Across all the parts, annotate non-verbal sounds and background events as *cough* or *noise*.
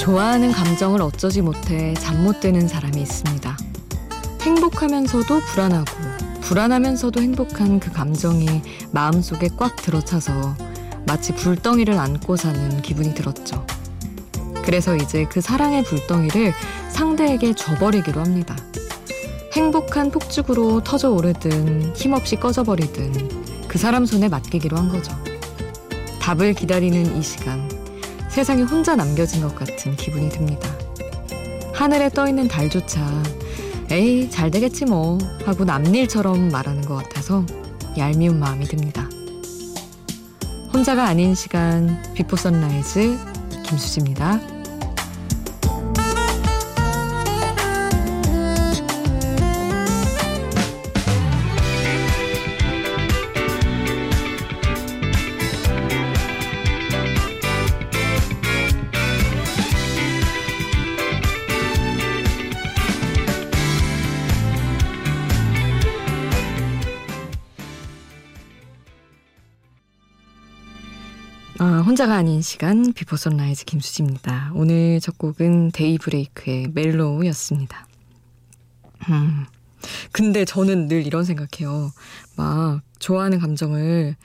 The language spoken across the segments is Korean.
좋아하는 감정을 어쩌지 못해 잠 못 드는 사람이 있습니다. 행복하면서도 불안하고 불안하면서도 행복한 그 감정이 마음속에 꽉 들어차서 마치 불덩이를 안고 사는 기분이 들었죠. 그래서 이제 그 사랑의 불덩이를 상대에게 줘버리기로 합니다. 행복한 폭죽으로 터져 오르든 힘없이 꺼져버리든 그 사람 손에 맡기기로 한 거죠. 답을 기다리는 이 시간, 세상에 혼자 남겨진 것 같은 기분이 듭니다. 하늘에 떠 있는 달조차 에이 잘 되겠지 뭐 하고 남일처럼 말하는 것 같아서 얄미운 마음이 듭니다. 혼자가 아닌 시간 비포 선라이즈 김수지입니다. 아, 혼자가 아닌 시간 비포 선라이즈 김수지입니다. 오늘 첫 곡은 데이브레이크의 Mellow였습니다. 음. 근데 저는 늘 이런 생각해요. 막 좋아하는 감정을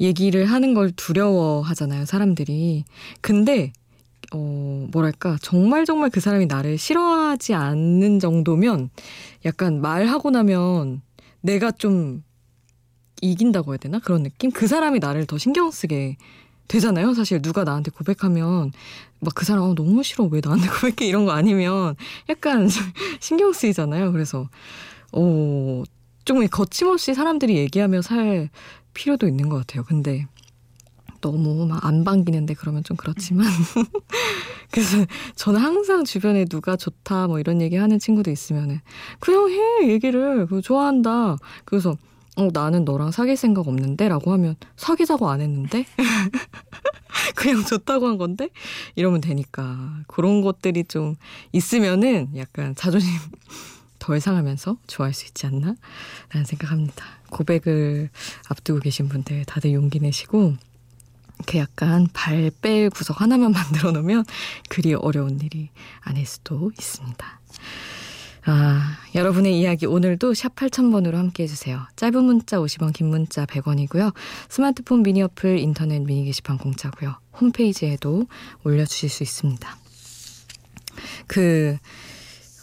얘기를 하는 걸 두려워하잖아요, 사람들이. 근데 어, 뭐랄까, 정말 정말 그 사람이 나를 싫어하지 않는 정도면 약간 말하고 나면 내가 좀 이긴다고 해야 되나? 그런 느낌? 그 사람이 나를 더 신경 쓰게 되잖아요. 사실 누가 나한테 고백하면 막 그 사람 어, 너무 싫어 왜 나한테 *laughs* 고백해 이런 거 아니면 약간 *laughs* 신경 쓰이잖아요. 그래서 어 조금 거침없이 사람들이 얘기하며 살 필요도 있는 것 같아요. 근데 너무 막 안 반기는데 그러면 좀 그렇지만 *laughs* 그래서 저는 항상 주변에 누가 좋다 뭐 이런 얘기 하는 친구도 있으면은 그냥 해 얘기를 그 좋아한다 그래서 어, 나는 너랑 사귈 생각 없는데? 라고 하면 사귀자고 안 했는데? *laughs* 그냥 좋다고 한 건데? 이러면 되니까. 그런 것들이 좀 있으면은 약간 자존심 *laughs* 덜 상하면서 좋아할 수 있지 않나? 라는 생각합니다. 고백을 앞두고 계신 분들 다들 용기 내시고, 이렇게 약간 발 뺄 구석 하나만 *laughs* 만들어 놓으면 그리 어려운 일이 아닐 수도 있습니다. 아, 여러분의 이야기 오늘도 샵 8000번으로 함께 해주세요. 짧은 문자 50원, 긴 문자 100원이고요. 스마트폰 미니 어플, 인터넷 미니 게시판 공짜고요. 홈페이지에도 올려주실 수 있습니다. 그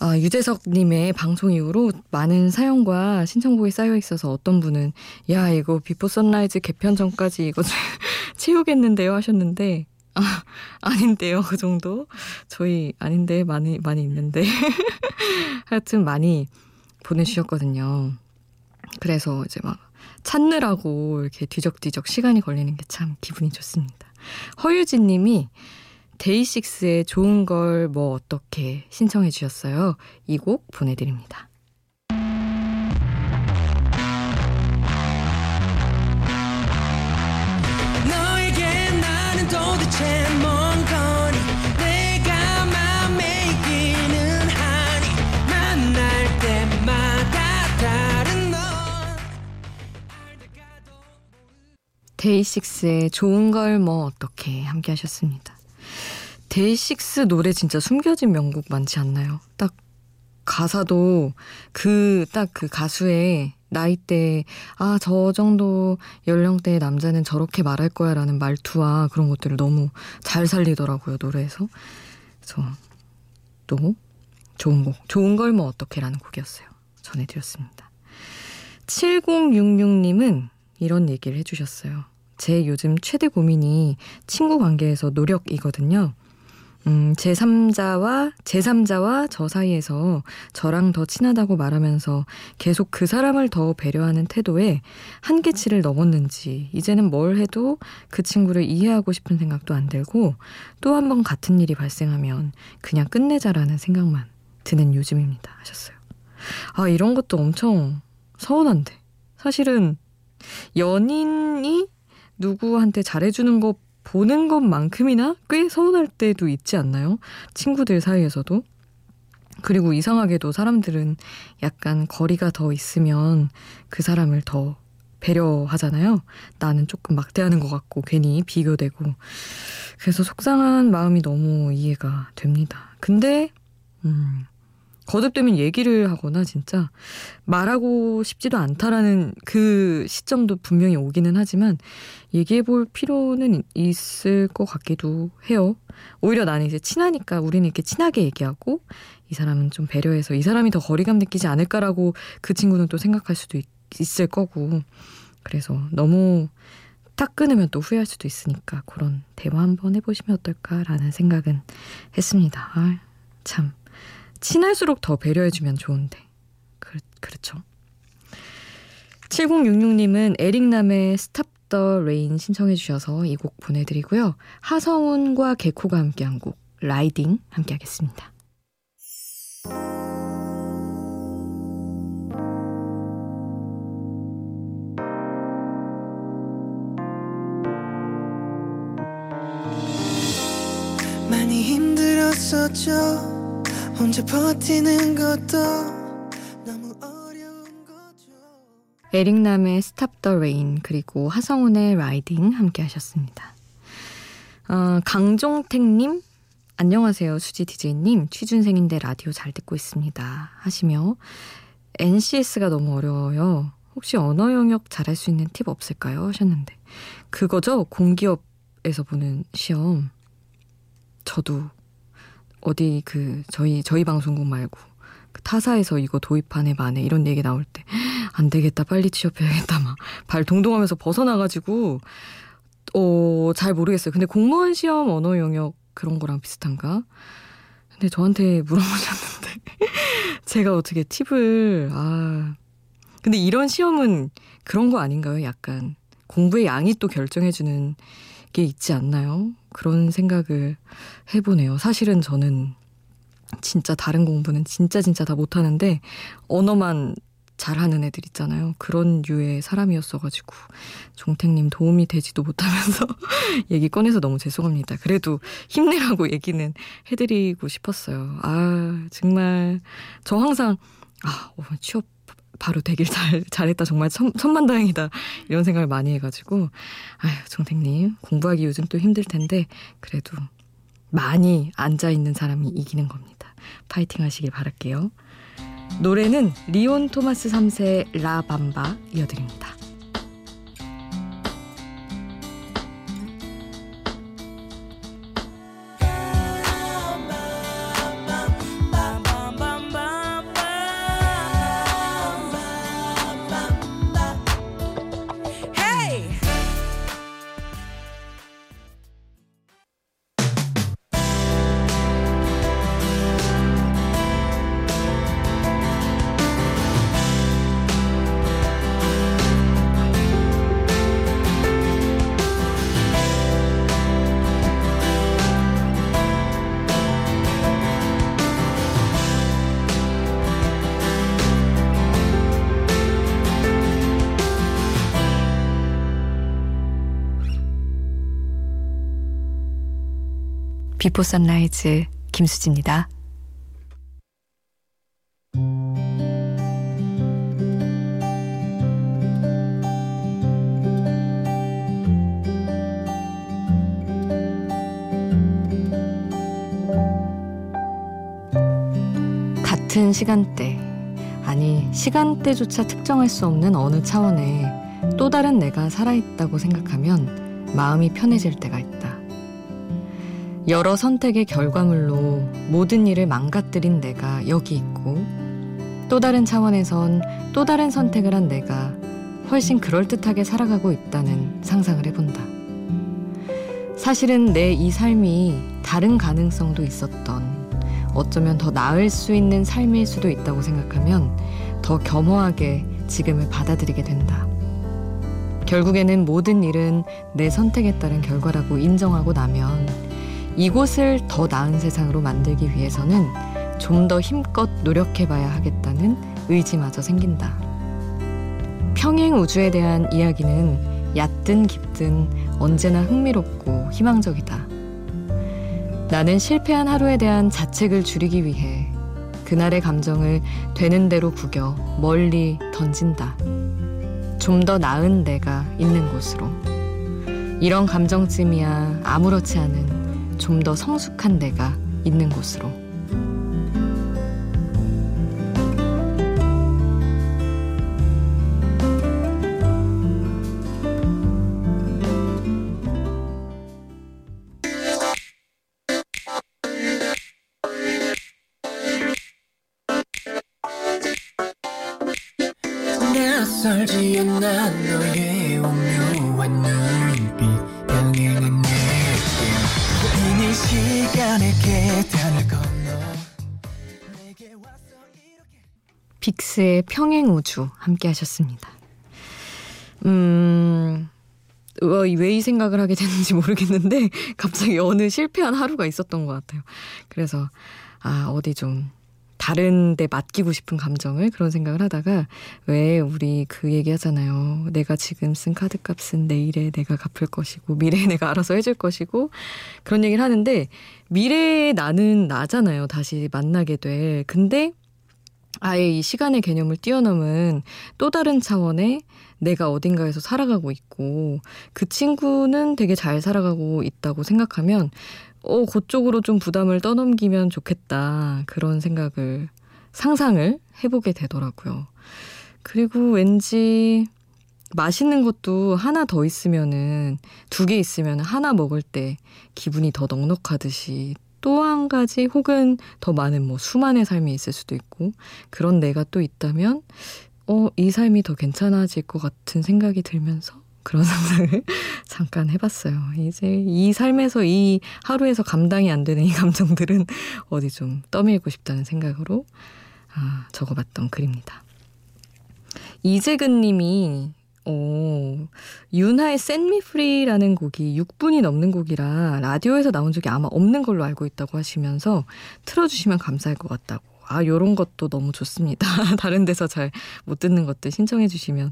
아, 유재석님의 방송 이후로 많은 사연과 신청곡이 쌓여 있어서 어떤 분은 야 이거 비포 선라이즈 개편 전까지 이거 *laughs* 채우겠는데요 하셨는데 아, *laughs* 아닌데요, 그 정도. 저희 아닌데 많이 많이 있는데. *laughs* 하여튼 많이 보내주셨거든요. 그래서 이제 막 찾느라고 이렇게 뒤적뒤적 시간이 걸리는 게 참 기분이 좋습니다. 허유진 님이 데이식스의 좋은 걸 뭐 어떻게 신청해 주셨어요. 이 곡 보내드립니다. 데이식스의 좋은 걸 뭐 어떻게 함께 하셨습니다. 데이식스 노래 진짜 숨겨진 명곡 많지 않나요? 딱 가사도 그 딱그 그 가수의 나이대 아 저 정도 연령대의 남자는 저렇게 말할 거야라는 말투와 그런 것들을 너무 잘 살리더라고요 노래에서 그래서 또 좋은 곡 좋은 걸 뭐 어떻게라는 곡이었어요 전해드렸습니다 7066님은 이런 얘기를 해주셨어요. 제 요즘 최대 고민이 친구 관계에서 노력이거든요. 음, 제 3자와, 제 3자와 저 사이에서 저랑 더 친하다고 말하면서 계속 그 사람을 더 배려하는 태도에 한계치를 넘었는지, 이제는 뭘 해도 그 친구를 이해하고 싶은 생각도 안 들고, 또 한 번 같은 일이 발생하면 그냥 끝내자라는 생각만 드는 요즘입니다. 하셨어요. 아, 이런 것도 엄청 서운한데. 사실은 연인이 누구한테 잘해주는 거 보는 것만큼이나 꽤 서운할 때도 있지 않나요? 친구들 사이에서도. 그리고 이상하게도 사람들은 약간 거리가 더 있으면 그 사람을 더 배려하잖아요. 나는 조금 막대하는 것 같고 괜히 비교되고 그래서 속상한 마음이 너무 이해가 됩니다. 근데, 음, 거듭되면 얘기를 하거나 진짜 말하고 싶지도 않다라는 그 시점도 분명히 오기는 하지만 얘기해 볼 필요는 있을 것 같기도 해요. 오히려 나는 이제 친하니까 우리는 이렇게 친하게 얘기하고 이 사람은 좀 배려해서 이 사람이 더 거리감 느끼지 않을까라고 그 친구는 또 생각할 수도 있, 있을 거고 그래서 너무 딱 끊으면 또 후회할 수도 있으니까 그런 대화 한번 해보시면 어떨까라는 생각은 했습니다. 아, 참 친할수록 더 배려해주면 좋은데. 그, 그렇죠. 7066님은 에릭남의 Stop the Rain 신청해 주셔서 이 곡 보내드리고요. 하성운과 개코가 함께한 곡 Riding 함께 하겠습니다. 많이 힘들었었죠 혼자 버티는 것도 너무 어려운 거죠. 에릭남의 Stop the Rain 그리고 하성운의 Riding 함께 하셨습니다. 어, 강종택님 안녕하세요 수지 디제이님 취준생인데 라디오 잘 듣고 있습니다 하시며 NCS가 너무 어려워요. 혹시 언어 영역 잘할 수 있는 팁 없을까요? 하셨는데 그거죠 공기업에서 보는 시험 저도 어디 그 저희 저희 방송국 말고 그 타사에서 이거 도입하네 마네 이런 얘기 나올 때 *gasps* 안 되겠다 빨리 취업해야겠다 막 발 동동하면서 벗어나가지고 어 잘 모르겠어요. 근데 공무원 시험 언어 영역 그런 거랑 비슷한가? 근데 저한테 물어보셨는데 *laughs* 제가 어떻게 팁을 아 근데 이런 시험은 그런 거 아닌가요? 약간 공부의 양이 또 결정해주는 게 있지 않나요? 그런 생각을 해보네요. 사실은 저는 진짜 다른 공부는 진짜 진짜 다 못하는데 언어만 잘하는 애들 있잖아요. 그런 류의 사람이었어가지고 종택님 도움이 되지도 못하면서 *laughs* 얘기 꺼내서 너무 죄송합니다. 그래도 힘내라고 얘기는 해드리고 싶었어요. 아 정말 저 항상 아 취업 바로 되길 잘, 잘했다. 정말 천, 천만다행이다. 이런 생각을 많이 해가지고, 아휴, 정택님, 공부하기 요즘 또 힘들 텐데, 그래도 많이 앉아있는 사람이 이기는 겁니다. 파이팅 하시길 바랄게요. 노래는 리온 토마스 3세 라밤바 이어드립니다. 비포 선라이즈 김수지입니다. 같은 시간대, 아니, 시간대조차 특정할 수 없는 어느 차원에 또 다른 내가 살아있다고 생각하면 마음이 편해질 때가 있다. 여러 선택의 결과물로 모든 일을 망가뜨린 내가 여기 있고 또 다른 차원에선 또 다른 선택을 한 내가 훨씬 그럴듯하게 살아가고 있다는 상상을 해본다. 사실은 내 이 삶이 다른 가능성도 있었던 어쩌면 더 나을 수 있는 삶일 수도 있다고 생각하면 더 겸허하게 지금을 받아들이게 된다. 결국에는 모든 일은 내 선택에 따른 결과라고 인정하고 나면 이곳을 더 나은 세상으로 만들기 위해서는 좀 더 힘껏 노력해봐야 하겠다는 의지마저 생긴다. 평행 우주에 대한 이야기는 얕든 깊든 언제나 흥미롭고 희망적이다. 나는 실패한 하루에 대한 자책을 줄이기 위해 그날의 감정을 되는 대로 구겨 멀리 던진다. 좀 더 나은 내가 있는 곳으로. 이런 감정쯤이야 아무렇지 않은 좀 더 성숙한 내가 있는 곳으로. 빅스의 평행우주 함께 하셨습니다. 음, 왜 이 생각을 하게 됐는지 모르겠는데 *laughs* 갑자기 어느 실패한 하루가 있었던 것 같아요. 그래서 아 어디 좀 다른 데 맡기고 싶은 감정을 그런 생각을 하다가 왜 우리 그 얘기 하잖아요. 내가 지금 쓴 카드 값은 내일에 내가 갚을 것이고 미래에 내가 알아서 해줄 것이고 그런 얘기를 하는데 미래에 나는 나잖아요. 다시 만나게 될. 근데 아예 이 시간의 개념을 뛰어넘은 또 다른 차원의 내가 어딘가에서 살아가고 있고 그 친구는 되게 잘 살아가고 있다고 생각하면 어, 그쪽으로 좀 부담을 떠넘기면 좋겠다. 그런 생각을, 상상을 해보게 되더라고요. 그리고 왠지 맛있는 것도 하나 더 있으면은, 두 개 있으면 하나 먹을 때 기분이 더 넉넉하듯이 또 한 가지 혹은 더 많은 뭐 수만의 삶이 있을 수도 있고, 그런 내가 또 있다면, 어, 이 삶이 더 괜찮아질 것 같은 생각이 들면서 그런 *laughs* 상상을 잠깐 해봤어요. 이제 이 삶에서 이 하루에서 감당이 안 되는 이 감정들은 *laughs* 어디 좀 떠밀고 싶다는 생각으로 아, 적어봤던 글입니다. 이재근 님이 어, 윤하의 Set Me Free라는 곡이 6분이 넘는 곡이라 라디오에서 나온 적이 아마 없는 걸로 알고 있다고 하시면서 틀어주시면 감사할 것 같다고. 아, 요런 것도 너무 좋습니다. *laughs* 다른 데서 잘 못 듣는 것들 신청해 주시면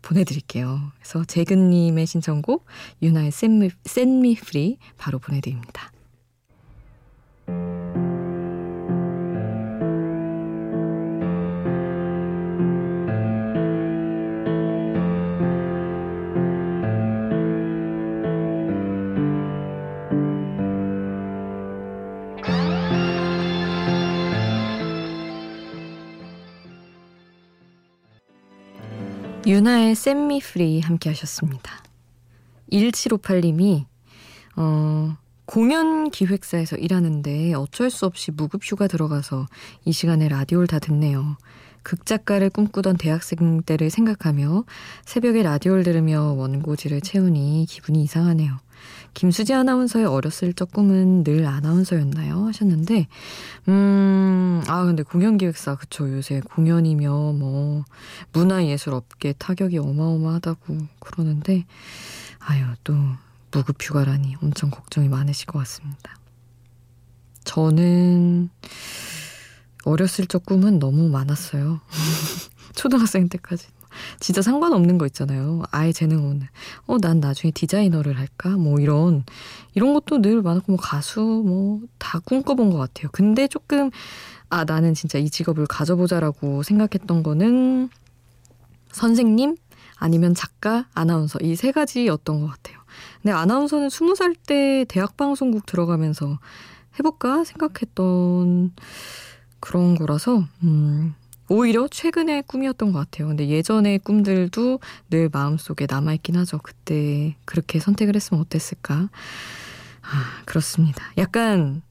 보내드릴게요. 그래서 재근님의 신청곡 유나의 Set Me Free 바로 보내드립니다. 유나의 Set Me Free 함께 하셨습니다. 1758님이 어, 공연 기획사에서 일하는데 어쩔 수 없이 무급 휴가 들어가서 이 시간에 라디오를 다 듣네요. 극작가를 꿈꾸던 대학생 때를 생각하며 새벽에 라디오를 들으며 원고지를 채우니 기분이 이상하네요. 김수지 아나운서의 어렸을 적 꿈은 늘 아나운서였나요? 하셨는데, 음, 아, 근데 공연기획사, 그쵸. 요새 공연이며, 뭐, 문화예술 업계 타격이 어마어마하다고 그러는데, 아유, 또, 무급 휴가라니 엄청 걱정이 많으실 것 같습니다. 저는, 어렸을 적 꿈은 너무 많았어요. *laughs* 초등학생 때까지. 진짜 상관없는 거 있잖아요. 아예 재능 없는. 어, 난 나중에 디자이너를 할까? 뭐 이런, 이런 것도 늘 많았고, 뭐 가수, 뭐 다 꿈꿔본 것 같아요. 근데 조금, 아, 나는 진짜 이 직업을 가져보자라고 생각했던 거는 선생님, 아니면 작가, 아나운서, 이 세 가지였던 것 같아요. 근데 아나운서는 스무 살 때 대학 방송국 들어가면서 해볼까 생각했던 그런 거라서, 음, 오히려 최근의 꿈이었던 것 같아요. 근데 예전의 꿈들도 늘 마음속에 남아있긴 하죠. 그때 그렇게 선택을 했으면 어땠을까. 아, 그렇습니다. 약간,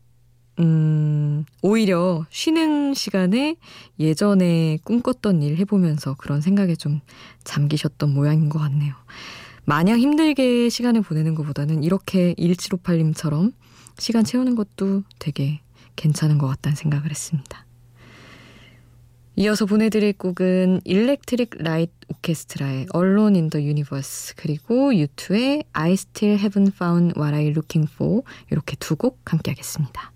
음, 오히려 쉬는 시간에 예전에 꿈꿨던 일 해보면서 그런 생각에 좀 잠기셨던 모양인 것 같네요. 마냥 힘들게 시간을 보내는 것보다는 이렇게 1758님처럼 시간 채우는 것도 되게 괜찮은 것 같다는 생각을 했습니다. 이어서 보내드릴 곡은 일렉트릭 라이트 오케스트라의 Alone in the Universe 그리고 U2의 I Still Haven't Found What I'm Looking For 이렇게 두 곡 함께 하겠습니다.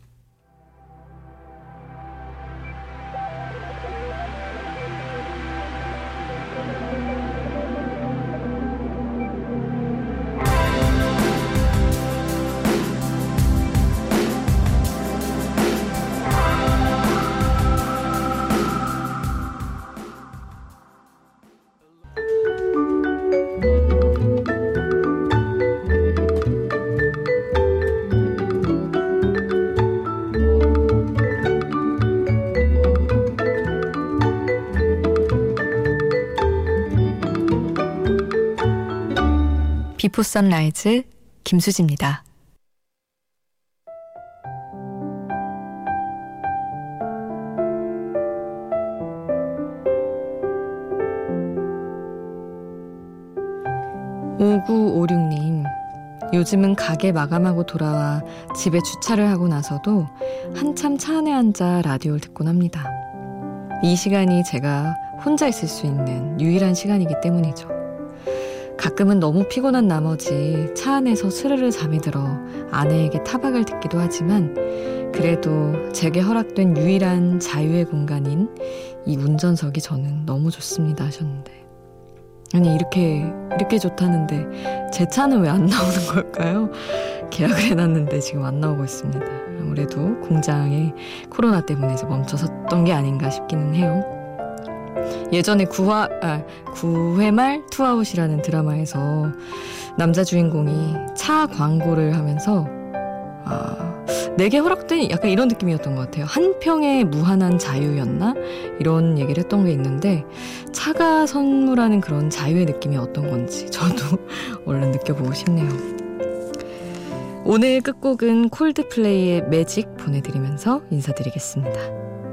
비포 선라이즈 김수지입니다. 오구오육님 요즘은 가게 마감하고 돌아와 집에 주차를 하고 나서도 한참 차 안에 앉아 라디오를 듣곤 합니다. 이 시간이 제가 혼자 있을 수 있는 유일한 시간이기 때문이죠. 가끔은 너무 피곤한 나머지 차 안에서 스르르 잠이 들어 아내에게 타박을 듣기도 하지만 그래도 제게 허락된 유일한 자유의 공간인 이 운전석이 저는 너무 좋습니다 하셨는데 아니 이렇게 이렇게 좋다는데 제 차는 왜 안 나오는 걸까요? 계약을 해놨는데 지금 안 나오고 있습니다. 아무래도 공장에 코로나 때문에 멈춰섰던 게 아닌가 싶기는 해요. 예전에 구화 아, 9회 말 투아웃이라는 드라마에서 남자 주인공이 차 광고를 하면서 아, 내게 허락된 약간 이런 느낌이었던 것 같아요. 한 평의 무한한 자유였나? 이런 얘기를 했던 게 있는데 차가 선물하는 그런 자유의 느낌이 어떤 건지 저도 *laughs* 얼른 느껴보고 싶네요. 오늘 끝곡은 콜드플레이의 매직 보내드리면서 인사드리겠습니다.